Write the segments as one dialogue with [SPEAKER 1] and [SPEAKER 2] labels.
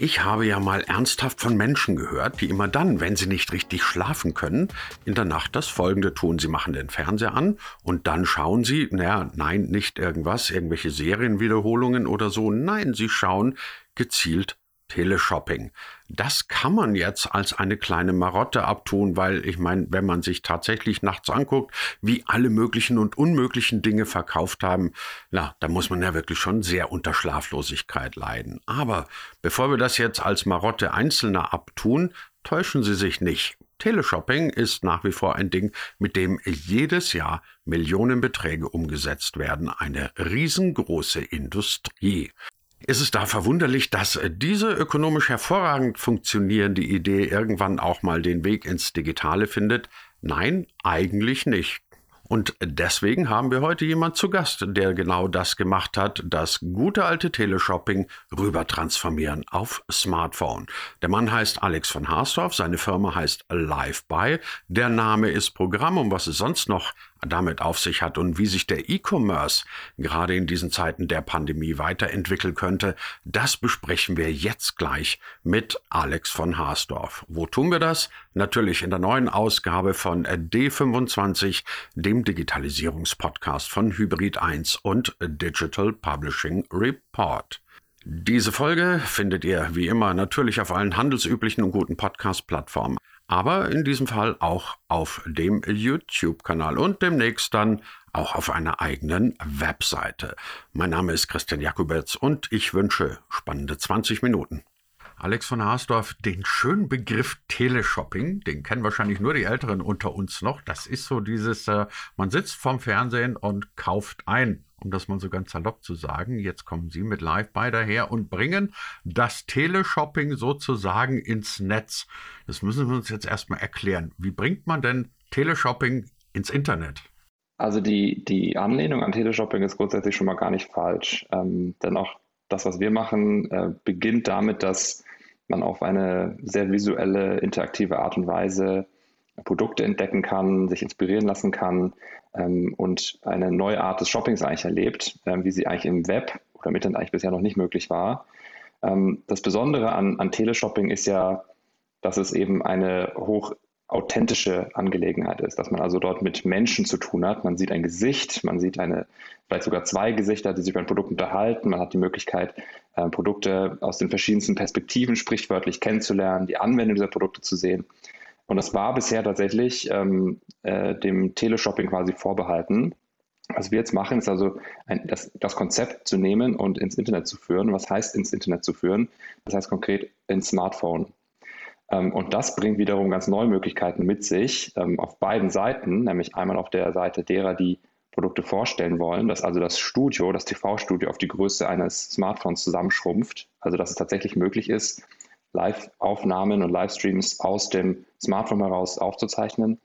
[SPEAKER 1] Ich habe ja mal ernsthaft von Menschen gehört, die immer dann, wenn sie nicht richtig schlafen können, in der Nacht das Folgende tun. Sie machen den Fernseher an und dann schauen sie, naja, nein, nicht irgendwas, irgendwelche Serienwiederholungen oder so. Nein, sie schauen gezielt Teleshopping. Das kann man jetzt als eine kleine Marotte abtun, weil ich meine, wenn man sich tatsächlich nachts anguckt, wie alle möglichen und unmöglichen Dinge verkauft haben, na, da muss man ja wirklich schon sehr unter Schlaflosigkeit leiden. Aber bevor wir das jetzt als Marotte Einzelner abtun, täuschen Sie sich nicht. Teleshopping ist nach wie vor ein Ding, mit dem jedes Jahr Millionenbeträge umgesetzt werden. Eine riesengroße Industrie. Ist es da verwunderlich, dass diese ökonomisch hervorragend funktionierende Idee irgendwann auch mal den Weg ins Digitale findet? Nein, eigentlich nicht. Und deswegen haben wir heute jemand zu Gast, der genau das gemacht hat, das gute alte Teleshopping rüber transformieren auf Smartphone. Der Mann heißt Alex von Haasdorf, seine Firma heißt LiveBuy. Der Name ist Programm, um was es sonst noch damit auf sich hat und wie sich der E-Commerce gerade in diesen Zeiten der Pandemie weiterentwickeln könnte, das besprechen wir jetzt gleich mit Alex von Haasdorf. Wo tun wir das? Natürlich in der neuen Ausgabe von D25, dem Digitalisierungspodcast von Hybrid 1 und Digital Publishing Report. Diese Folge findet ihr wie immer natürlich auf allen handelsüblichen und guten Podcast-Plattformen aber in diesem Fall auch auf dem YouTube-Kanal und demnächst dann auch auf einer eigenen Webseite. Mein Name ist Christian Jakubetz und ich wünsche spannende 20 Minuten. Alex von Haasdorf, den schönen Begriff Teleshopping, den kennen wahrscheinlich nur die Älteren unter uns noch. Das ist so dieses, äh, man sitzt vorm Fernsehen und kauft ein um das mal so ganz salopp zu sagen. Jetzt kommen Sie mit Live-Buy daher und bringen das Teleshopping sozusagen ins Netz. Das müssen wir uns jetzt erstmal erklären. Wie bringt man denn Teleshopping ins Internet?
[SPEAKER 2] Also die, die Anlehnung an Teleshopping ist grundsätzlich schon mal gar nicht falsch. Ähm, denn auch das, was wir machen, äh, beginnt damit, dass man auf eine sehr visuelle, interaktive Art und Weise Produkte entdecken kann, sich inspirieren lassen kann ähm, und eine neue Art des Shoppings eigentlich erlebt, ähm, wie sie eigentlich im Web oder im Internet eigentlich bisher noch nicht möglich war. Ähm, das Besondere an, an Teleshopping ist ja, dass es eben eine hoch authentische Angelegenheit ist, dass man also dort mit Menschen zu tun hat. Man sieht ein Gesicht, man sieht eine, vielleicht sogar zwei Gesichter, die sich über ein Produkt unterhalten. Man hat die Möglichkeit, äh, Produkte aus den verschiedensten Perspektiven sprichwörtlich kennenzulernen, die Anwendung dieser Produkte zu sehen. Und das war bisher tatsächlich ähm, äh, dem Teleshopping quasi vorbehalten. Was wir jetzt machen, ist also ein, das, das, Konzept zu nehmen und ins Internet zu führen. Was heißt ins Internet zu führen? Das heißt konkret ins Smartphone. Ähm, und das bringt wiederum ganz neue Möglichkeiten mit sich ähm, auf beiden Seiten, nämlich einmal auf der Seite derer, die Produkte vorstellen wollen, dass also das Studio, das TV-Studio auf die Größe eines Smartphones zusammenschrumpft. Also dass es tatsächlich möglich ist, Live-Aufnahmen und Livestreams aus dem Smartphone heraus aufzuzeichnen.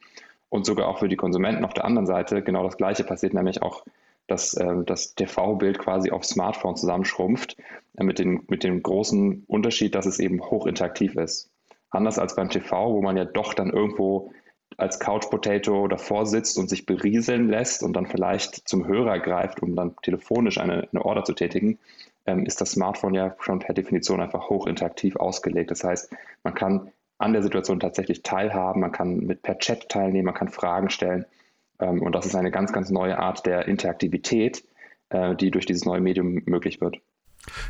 [SPEAKER 2] Und sogar auch für die Konsumenten auf der anderen Seite genau das Gleiche passiert, nämlich auch, dass äh, das TV-Bild quasi auf Smartphone zusammenschrumpft, äh, mit, den, mit dem großen Unterschied, dass es eben hochinteraktiv ist. Anders als beim TV, wo man ja doch dann irgendwo als Couch Potato davor sitzt und sich berieseln lässt und dann vielleicht zum Hörer greift, um dann telefonisch eine, eine Order zu tätigen, ähm, ist das Smartphone ja schon per Definition einfach hochinteraktiv ausgelegt. Das heißt, man kann an der Situation tatsächlich teilhaben, man kann mit per Chat teilnehmen, man kann Fragen stellen. Ähm, und das ist eine ganz, ganz neue Art der Interaktivität, äh, die durch dieses neue Medium möglich wird.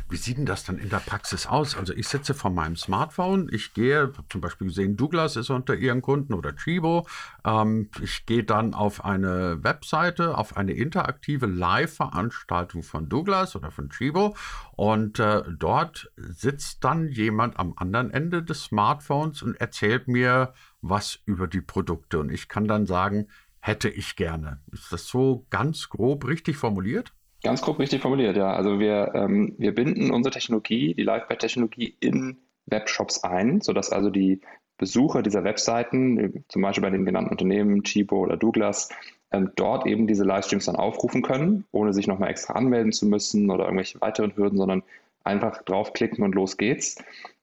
[SPEAKER 1] Wie sieht denn das dann in der Praxis aus? Also ich sitze vor meinem Smartphone, ich gehe, zum Beispiel gesehen, Douglas ist unter Ihren Kunden oder Chibo. Ähm, ich gehe dann auf eine Webseite, auf eine interaktive Live-Veranstaltung von Douglas oder von Chibo und äh, dort sitzt dann jemand am anderen Ende des Smartphones und erzählt mir was über die Produkte und ich kann dann sagen, hätte ich gerne. Ist das so ganz grob richtig formuliert?
[SPEAKER 2] Ganz grob richtig formuliert, ja. Also wir, ähm, wir binden unsere Technologie, die Live-Technologie in Webshops ein, sodass also die Besucher dieser Webseiten, zum Beispiel bei den genannten Unternehmen, Chibo oder Douglas, ähm, dort eben diese Livestreams dann aufrufen können, ohne sich nochmal extra anmelden zu müssen oder irgendwelche weiteren Hürden, sondern einfach draufklicken und los geht's.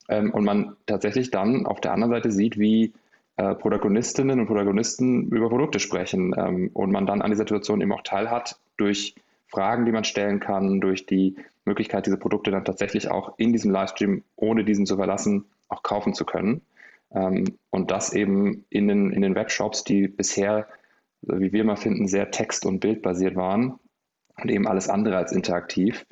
[SPEAKER 2] Ähm, und man tatsächlich dann auf der anderen Seite sieht, wie äh, Protagonistinnen und Protagonisten über Produkte sprechen ähm, und man dann an der Situation eben auch teilhat durch Fragen, die man stellen kann, durch die Möglichkeit, diese Produkte dann tatsächlich auch in diesem Livestream, ohne diesen zu verlassen, auch kaufen zu können. Ähm, und das eben in den, in den Webshops, die bisher, wie wir mal finden, sehr text- und bildbasiert waren und eben alles andere als interaktiv.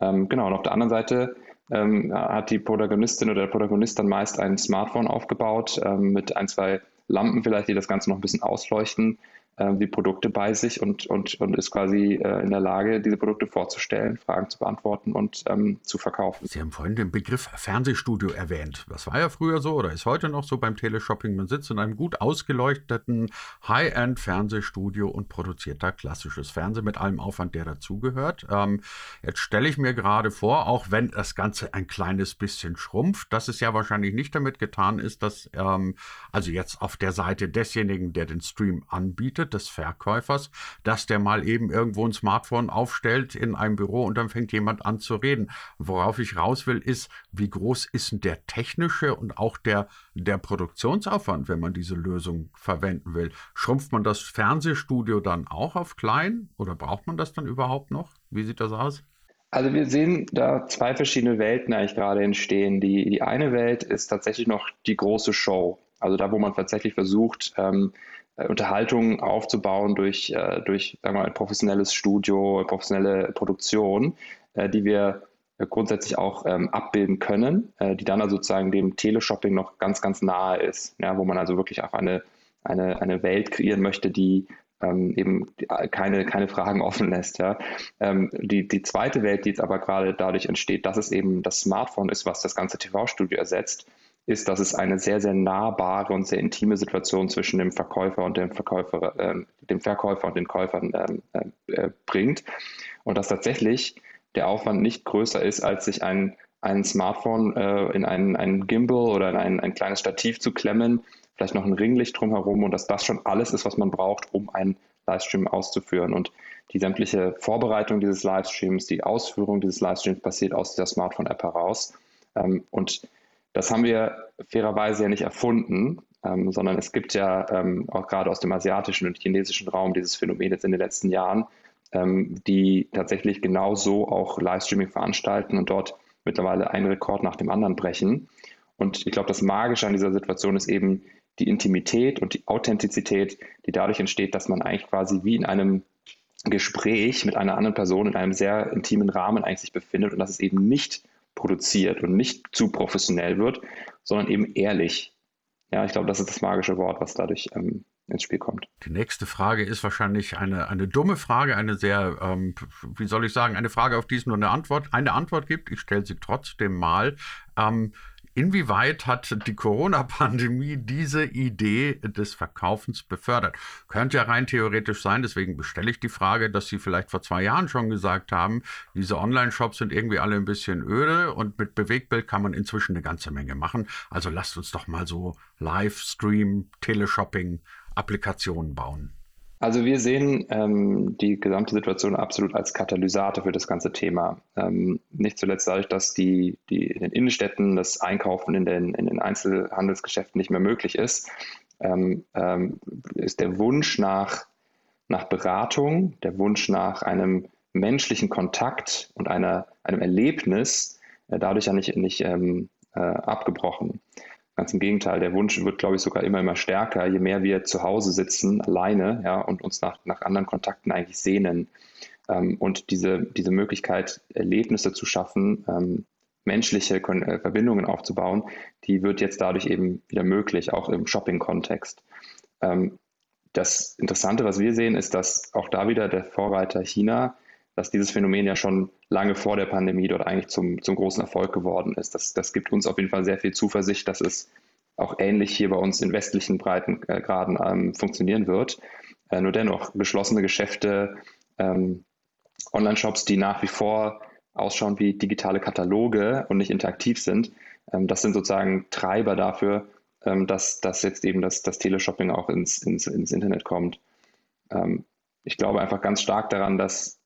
[SPEAKER 2] Ähm, genau, und auf der anderen Seite ähm, hat die Protagonistin oder der Protagonist dann meist ein Smartphone aufgebaut mit ein, zwei Lampen vielleicht, die das Ganze noch ein bisschen ausleuchten äh, die Produkte bei sich und, und, und ist quasi äh, in der Lage, diese Produkte vorzustellen, Fragen zu beantworten und ähm, zu verkaufen.
[SPEAKER 1] Sie haben vorhin den Begriff Fernsehstudio erwähnt. Das war ja früher so oder ist heute noch so beim Teleshopping. Man sitzt in einem gut ausgeleuchteten High-End-Fernsehstudio und produziert da klassisches Fernsehen mit allem Aufwand, der dazugehört. Ähm, jetzt stelle ich mir gerade vor, auch wenn das Ganze ein kleines bisschen schrumpft, dass es ja wahrscheinlich nicht damit getan ist, dass ähm, also jetzt auf der Seite desjenigen, der den Stream anbietet, Seite des Verkäufers, dass der mal eben irgendwo ein Smartphone aufstellt in einem Büro und dann fängt jemand an zu reden. Worauf ich raus will, ist, wie groß ist denn der technische und auch der, der Produktionsaufwand, wenn man diese Lösung verwenden will? Schrumpft man das Fernsehstudio dann auch auf klein oder braucht man das dann überhaupt noch? Wie sieht das aus?
[SPEAKER 2] Also wir sehen da zwei verschiedene Welten eigentlich gerade entstehen. Die, die eine Welt ist tatsächlich noch die große Show. Also da, wo man tatsächlich versucht, ähm, äh, Unterhaltung aufzubauen durch, äh, durch sagen wir mal, ein professionelles Studio, professionelle Produktion, äh, die wir grundsätzlich auch ähm, abbilden können, äh, die dann also sozusagen dem Teleshopping noch ganz, ganz nahe ist, ja, wo man also wirklich auch eine, eine, eine Welt kreieren möchte, die ähm, eben keine, keine Fragen offen lässt. Ja. Ähm, die, die zweite Welt, die jetzt aber gerade dadurch entsteht, dass es eben das Smartphone ist, was das ganze TV-Studio ersetzt, ist, dass es eine sehr, sehr nahbare und sehr intime Situation zwischen dem Verkäufer und dem Verkäufer, äh, dem Verkäufer und den Käufern äh, äh, bringt. Und dass tatsächlich der Aufwand nicht größer ist, als sich ein, ein Smartphone äh, in einen, einen Gimbal oder in ein, ein kleines Stativ zu klemmen, vielleicht noch ein Ringlicht drumherum und dass das schon alles ist, was man braucht, um einen Livestream auszuführen. Und die sämtliche Vorbereitung dieses Livestreams, die Ausführung dieses Livestreams passiert aus der Smartphone-App heraus. Ähm, und das haben wir fairerweise ja nicht erfunden, ähm, sondern es gibt ja ähm, auch gerade aus dem asiatischen und chinesischen Raum dieses Phänomen jetzt in den letzten Jahren, ähm, die tatsächlich genauso auch Livestreaming veranstalten und dort mittlerweile einen Rekord nach dem anderen brechen. Und ich glaube, das Magische an dieser Situation ist eben die Intimität und die Authentizität, die dadurch entsteht, dass man eigentlich quasi wie in einem Gespräch mit einer anderen Person in einem sehr intimen Rahmen eigentlich sich befindet und dass es eben nicht produziert und nicht zu professionell wird, sondern eben ehrlich. Ja, ich glaube, das ist das magische Wort, was dadurch ähm, ins Spiel kommt.
[SPEAKER 1] Die nächste Frage ist wahrscheinlich eine, eine dumme Frage, eine sehr, ähm, wie soll ich sagen, eine Frage, auf die es nur eine Antwort, eine Antwort gibt. Ich stelle sie trotzdem mal. Ähm, Inwieweit hat die Corona-Pandemie diese Idee des Verkaufens befördert? Könnte ja rein theoretisch sein, deswegen bestelle ich die Frage, dass Sie vielleicht vor zwei Jahren schon gesagt haben, diese Online-Shops sind irgendwie alle ein bisschen öde und mit Bewegtbild kann man inzwischen eine ganze Menge machen. Also lasst uns doch mal so Livestream, Teleshopping, Applikationen bauen.
[SPEAKER 2] Also wir sehen ähm, die gesamte Situation absolut als Katalysator für das ganze Thema. Ähm, nicht zuletzt dadurch, dass die, die in den Innenstädten das Einkaufen in den, in den Einzelhandelsgeschäften nicht mehr möglich ist, ähm, ähm ist der Wunsch nach, nach Beratung, der Wunsch nach einem menschlichen Kontakt und einer, einem Erlebnis äh, dadurch ja nicht, nicht ähm, äh, abgebrochen. Ganz im Gegenteil, der Wunsch wird, glaube ich, sogar immer, immer stärker, je mehr wir zu Hause sitzen, alleine, ja, und uns nach, nach anderen Kontakten eigentlich sehnen. Ähm, und diese, diese Möglichkeit, Erlebnisse zu schaffen, ähm, menschliche Kon äh, Verbindungen aufzubauen, die wird jetzt dadurch eben wieder möglich, auch im Shopping-Kontext. Ähm, das Interessante, was wir sehen, ist, dass auch da wieder der Vorreiter China dass dieses Phänomen ja schon lange vor der Pandemie dort eigentlich zum, zum großen Erfolg geworden ist. Das, das gibt uns auf jeden Fall sehr viel Zuversicht, dass es auch ähnlich hier bei uns in westlichen Breitengraden äh, ähm, funktionieren wird. Äh, nur dennoch, geschlossene Geschäfte, ähm, Online-Shops, die nach wie vor ausschauen wie digitale Kataloge und nicht interaktiv sind, ähm, das sind sozusagen Treiber dafür, ähm, dass, dass jetzt eben das, das Teleshopping auch ins, ins, ins Internet kommt. Ähm, ich glaube einfach ganz stark daran, dass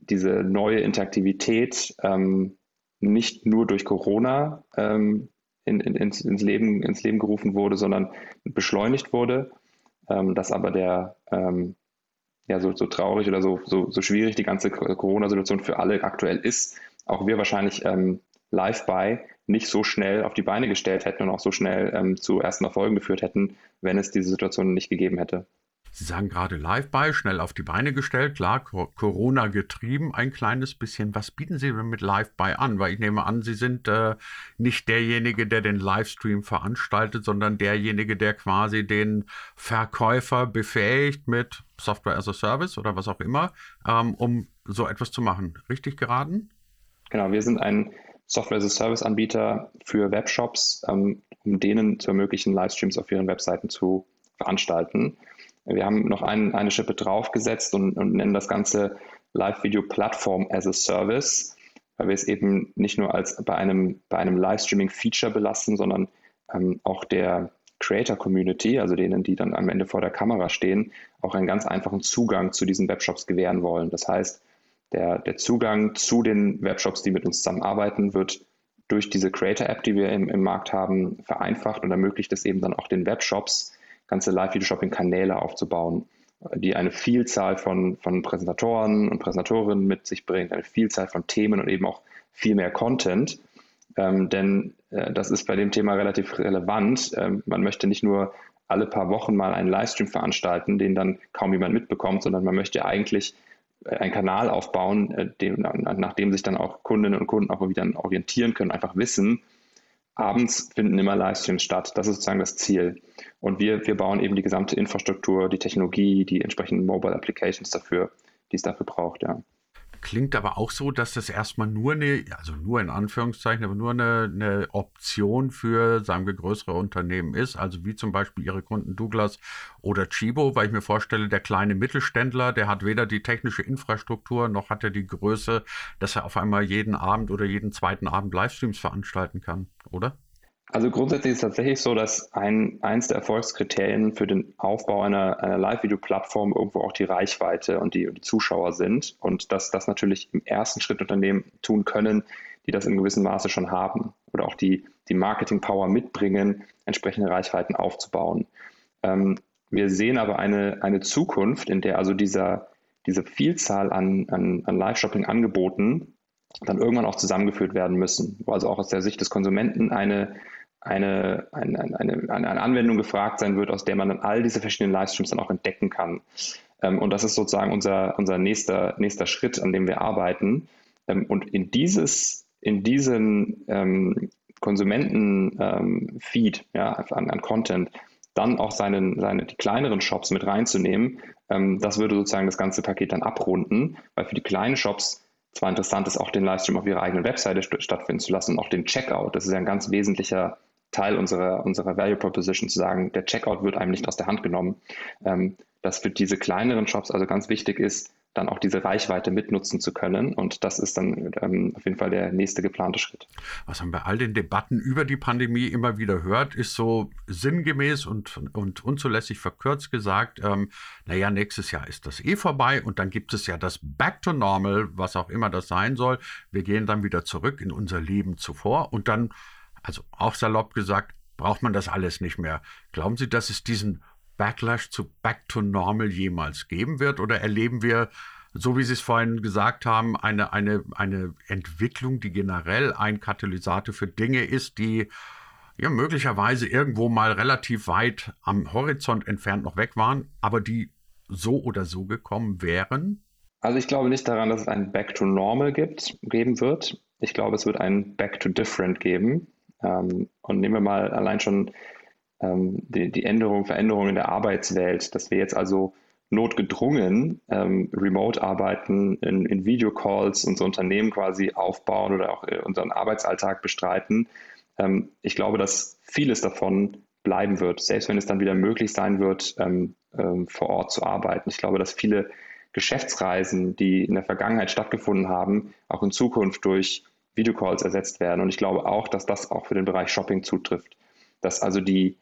[SPEAKER 2] diese neue Interaktivität ähm, nicht nur durch Corona ähm, in, in, ins, ins, Leben, ins Leben gerufen wurde, sondern beschleunigt wurde, ähm, dass aber der, ähm, ja, so, so traurig oder so, so, so schwierig die ganze Corona-Situation für alle aktuell ist, auch wir wahrscheinlich ähm, Live-Buy nicht so schnell auf die Beine gestellt hätten und auch so schnell ähm, zu ersten Erfolgen geführt hätten, wenn es diese Situation nicht gegeben hätte.
[SPEAKER 1] Sie sagen gerade Live-Buy, schnell auf die Beine gestellt, klar, Corona getrieben, ein kleines bisschen. Was bieten Sie denn mit Live-Buy an? Weil ich nehme an, Sie sind äh, nicht derjenige, der den Livestream veranstaltet, sondern derjenige, der quasi den Verkäufer befähigt mit Software as a Service oder was auch immer, ähm, um so etwas zu machen. Richtig geraten?
[SPEAKER 2] Genau, wir sind ein Software as a Service Anbieter für Webshops, ähm, um denen zu ermöglichen, Livestreams auf ihren Webseiten zu veranstalten. Wir haben noch ein, eine Schippe draufgesetzt und, und nennen das Ganze Live-Video Plattform as a Service, weil wir es eben nicht nur als bei einem, bei einem Livestreaming-Feature belassen, sondern ähm, auch der Creator-Community, also denen, die dann am Ende vor der Kamera stehen, auch einen ganz einfachen Zugang zu diesen Webshops gewähren wollen. Das heißt, der, der Zugang zu den Webshops, die mit uns zusammenarbeiten, wird durch diese Creator-App, die wir im, im Markt haben, vereinfacht und ermöglicht es eben dann auch den Webshops, ganze Live-Video-Shopping-Kanäle aufzubauen, die eine Vielzahl von, von Präsentatoren und Präsentatorinnen mit sich bringt, eine Vielzahl von Themen und eben auch viel mehr Content. Ähm, denn äh, das ist bei dem Thema relativ relevant. Ähm, man möchte nicht nur alle paar Wochen mal einen Livestream veranstalten, den dann kaum jemand mitbekommt, sondern man möchte eigentlich äh, einen Kanal aufbauen, äh, dem, nach dem sich dann auch Kundinnen und Kunden auch wieder orientieren können, einfach wissen, abends finden immer Livestreams statt. Das ist sozusagen das Ziel. Und wir, wir bauen eben die gesamte Infrastruktur, die Technologie, die entsprechenden Mobile Applications dafür, die es dafür braucht, ja.
[SPEAKER 1] Klingt aber auch so, dass das erstmal nur eine, also nur in Anführungszeichen, aber nur eine, eine Option für, sagen wir, größere Unternehmen ist, also wie zum Beispiel Ihre Kunden Douglas oder Chibo, weil ich mir vorstelle, der kleine Mittelständler, der hat weder die technische Infrastruktur noch hat er die Größe, dass er auf einmal jeden Abend oder jeden zweiten Abend Livestreams veranstalten kann, oder?
[SPEAKER 2] Also grundsätzlich ist es tatsächlich so, dass ein, eins der Erfolgskriterien für den Aufbau einer, einer Live-Video-Plattform irgendwo auch die Reichweite und die, die Zuschauer sind und dass das natürlich im ersten Schritt Unternehmen tun können, die das in gewissem Maße schon haben oder auch die, die Marketing-Power mitbringen, entsprechende Reichweiten aufzubauen. Ähm, wir sehen aber eine, eine Zukunft, in der also dieser, diese Vielzahl an, an, an Live-Shopping-Angeboten dann irgendwann auch zusammengeführt werden müssen, wo also auch aus der Sicht des Konsumenten eine, eine, eine, eine, eine Anwendung gefragt sein wird, aus der man dann all diese verschiedenen Livestreams dann auch entdecken kann. Ähm, und das ist sozusagen unser, unser nächster, nächster Schritt, an dem wir arbeiten. Ähm, und in dieses, in diesen ähm, Konsumenten-Feed ähm, ja, an, an Content dann auch seinen, seine, die kleineren Shops mit reinzunehmen, ähm, das würde sozusagen das ganze Paket dann abrunden, weil für die kleinen Shops zwar interessant ist, auch den Livestream auf ihrer eigenen Webseite stattfinden zu lassen, auch den Checkout. Das ist ja ein ganz wesentlicher Teil unserer, unserer Value Proposition zu sagen, der Checkout wird einem nicht aus der Hand genommen. Ähm, dass für diese kleineren Shops also ganz wichtig ist, dann auch diese Reichweite mitnutzen zu können. Und das ist dann ähm, auf jeden Fall der nächste geplante Schritt.
[SPEAKER 1] Was man bei all den Debatten über die Pandemie immer wieder hört, ist so sinngemäß und, und unzulässig verkürzt gesagt, ähm, naja, nächstes Jahr ist das eh vorbei und dann gibt es ja das Back to Normal, was auch immer das sein soll. Wir gehen dann wieder zurück in unser Leben zuvor und dann also auch salopp gesagt, braucht man das alles nicht mehr. Glauben Sie, dass es diesen Backlash zu Back to Normal jemals geben wird? Oder erleben wir, so wie Sie es vorhin gesagt haben, eine, eine, eine Entwicklung, die generell ein Katalysator für Dinge ist, die ja möglicherweise irgendwo mal relativ weit am Horizont entfernt noch weg waren, aber die so oder so gekommen wären?
[SPEAKER 2] Also ich glaube nicht daran, dass es ein Back to Normal gibt, geben wird. Ich glaube, es wird ein Back to Different geben. Ähm, und nehmen wir mal allein schon ähm, die, die Änderung, Veränderung in der Arbeitswelt, dass wir jetzt also notgedrungen ähm, remote arbeiten, in, in Videocalls unser Unternehmen quasi aufbauen oder auch äh, unseren Arbeitsalltag bestreiten. Ähm, ich glaube, dass vieles davon bleiben wird, selbst wenn es dann wieder möglich sein wird, ähm, ähm, vor Ort zu arbeiten. Ich glaube, dass viele Geschäftsreisen, die in der Vergangenheit stattgefunden haben, auch in Zukunft durch Videocalls ersetzt werden. Und ich glaube auch, dass das auch für den Bereich Shopping zutrifft. Dass also die,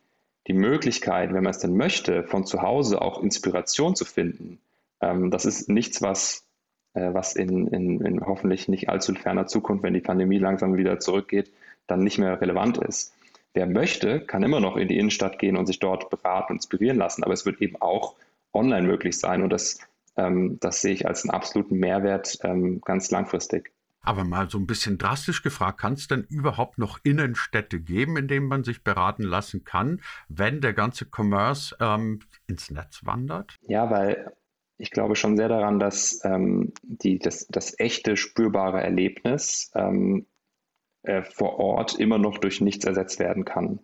[SPEAKER 2] die Möglichkeit, wenn man es denn möchte, von zu Hause auch Inspiration zu finden, ähm, das ist nichts, was, äh, was in, in, in hoffentlich nicht allzu ferner Zukunft, wenn die Pandemie langsam wieder zurückgeht, dann nicht mehr relevant ist. Wer möchte, kann immer noch in die Innenstadt gehen und sich dort beraten und inspirieren lassen, aber es wird eben auch online möglich sein und das ähm, das sehe ich als einen absoluten Mehrwert ähm, ganz langfristig.
[SPEAKER 1] Aber mal so ein bisschen drastisch gefragt, kann es denn überhaupt noch Innenstädte geben, in denen man sich beraten lassen kann, wenn der ganze Commerce ähm, ins Netz wandert?
[SPEAKER 2] Ja, weil ich glaube schon sehr daran, dass ähm, die, das, das echte spürbare Erlebnis ähm, äh, vor Ort immer noch durch nichts ersetzt werden kann.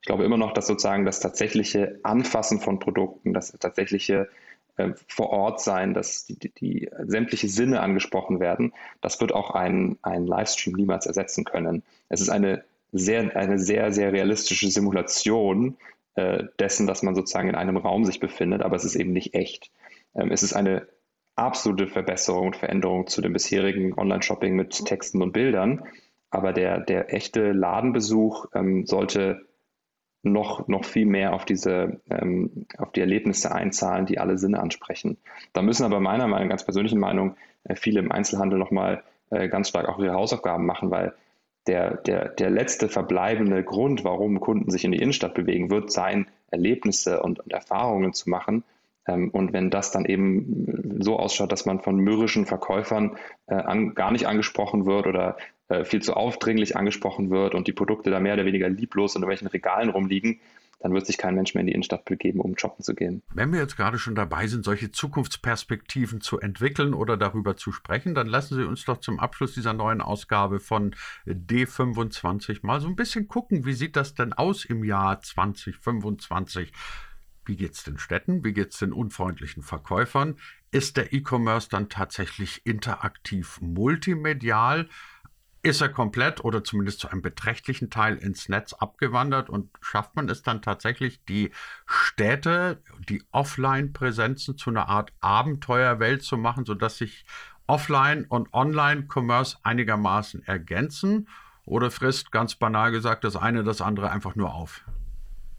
[SPEAKER 2] Ich glaube immer noch, dass sozusagen das tatsächliche Anfassen von Produkten, das tatsächliche vor Ort sein, dass die, die, die, sämtliche Sinne angesprochen werden, das wird auch ein, ein Livestream niemals ersetzen können. Es ist eine sehr, eine sehr, sehr realistische Simulation äh, dessen, dass man sozusagen in einem Raum sich befindet, aber es ist eben nicht echt. Ähm, es ist eine absolute Verbesserung und Veränderung zu dem bisherigen Online-Shopping mit Texten und Bildern. Aber der, der echte Ladenbesuch ähm, sollte noch, noch viel mehr auf diese, ähm, auf die Erlebnisse einzahlen, die alle Sinne ansprechen. Da müssen aber meiner Meinung, ganz persönlichen Meinung, äh, viele im Einzelhandel nochmal äh, ganz stark auch ihre Hausaufgaben machen, weil der, der, der letzte verbleibende Grund, warum Kunden sich in die Innenstadt bewegen, wird sein, Erlebnisse und, und Erfahrungen zu machen. Ähm, und wenn das dann eben so ausschaut, dass man von mürrischen Verkäufern äh, an, gar nicht angesprochen wird oder viel zu aufdringlich angesprochen wird und die Produkte da mehr oder weniger lieblos in welchen Regalen rumliegen, dann wird sich kein Mensch mehr in die Innenstadt begeben, um shoppen zu gehen.
[SPEAKER 1] Wenn wir jetzt gerade schon dabei sind, solche Zukunftsperspektiven zu entwickeln oder darüber zu sprechen, dann lassen Sie uns doch zum Abschluss dieser neuen Ausgabe von D25 mal so ein bisschen gucken, wie sieht das denn aus im Jahr 2025? Wie geht es den Städten? Wie geht es den unfreundlichen Verkäufern? Ist der E-Commerce dann tatsächlich interaktiv multimedial? Ist er komplett oder zumindest zu einem beträchtlichen Teil ins Netz abgewandert und schafft man es dann tatsächlich, die Städte, die Offline-Präsenzen zu einer Art Abenteuerwelt zu machen, sodass sich Offline- und Online-Commerce einigermaßen ergänzen? Oder frisst ganz banal gesagt das eine das andere einfach nur auf?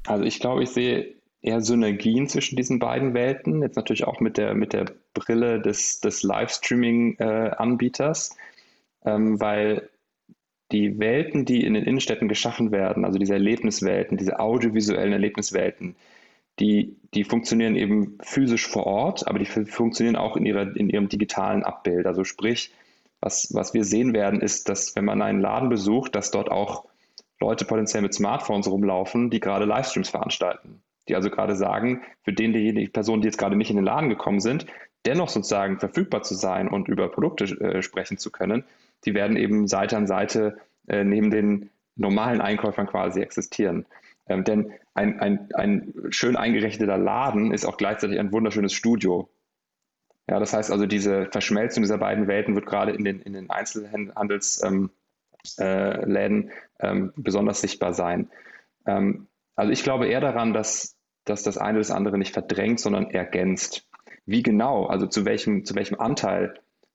[SPEAKER 2] Also ich glaube, ich sehe eher Synergien zwischen diesen beiden Welten, jetzt natürlich auch mit der, mit der Brille des, des Livestreaming-Anbieters. Äh, ähm, weil die Welten, die in den Innenstädten geschaffen werden, also diese Erlebniswelten, diese audiovisuellen Erlebniswelten, die, die funktionieren eben physisch vor Ort, aber die funktionieren auch in, ihrer, in ihrem digitalen Abbild. Also sprich, was, was wir sehen werden, ist, dass wenn man einen Laden besucht, dass dort auch Leute potenziell mit Smartphones rumlaufen, die gerade Livestreams veranstalten. Die also gerade sagen, für den die Personen, die jetzt gerade nicht in den Laden gekommen sind, dennoch sozusagen verfügbar zu sein und über Produkte äh, sprechen zu können, die werden eben Seite an Seite äh, neben den normalen Einkäufern quasi existieren. Ähm, denn ein, ein, ein schön eingerichteter Laden ist auch gleichzeitig ein wunderschönes Studio. Ja, das heißt also, diese Verschmelzung dieser beiden Welten wird gerade in den, in den Einzelhandelsläden ähm, äh, ähm, besonders sichtbar sein. Ähm, also ich glaube eher daran, dass, dass das eine das andere nicht verdrängt, sondern ergänzt. Wie genau, also zu welchem, zu welchem Anteil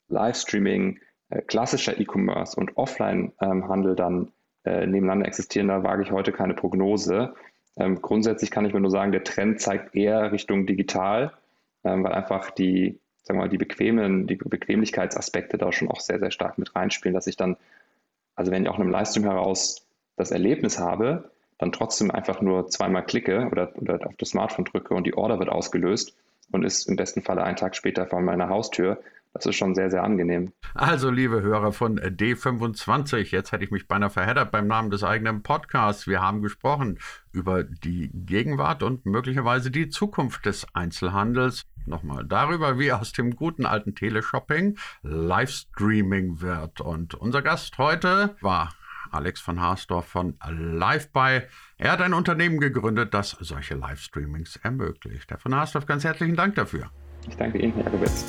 [SPEAKER 2] Livestreaming, klassischer E-Commerce und Offline-Handel ähm, dann äh, nebeneinander existieren, da wage ich heute keine Prognose. Ähm, grundsätzlich kann ich mir nur sagen, der Trend zeigt eher Richtung digital, ähm, weil einfach die, sagen wir mal, die, bequemen, die Bequemlichkeitsaspekte da schon auch sehr, sehr stark mit reinspielen, dass ich dann, also wenn ich auch in einem Livestream heraus das Erlebnis habe, dann trotzdem einfach nur zweimal klicke oder, oder auf das Smartphone drücke und die Order wird ausgelöst und ist im besten Falle einen Tag später vor meiner Haustür, das ist schon sehr, sehr angenehm.
[SPEAKER 1] Also, liebe Hörer von D25, jetzt hätte ich mich beinahe verheddert beim Namen des eigenen Podcasts. Wir haben gesprochen über die Gegenwart und möglicherweise die Zukunft des Einzelhandels. Nochmal darüber, wie aus dem guten alten Teleshopping Livestreaming wird. Und unser Gast heute war Alex von Haasdorf von LiveBuy. Er hat ein Unternehmen gegründet, das solche Livestreamings ermöglicht. Herr von Haasdorf, ganz herzlichen Dank dafür.
[SPEAKER 2] Ich danke Ihnen, Herr Gewitz.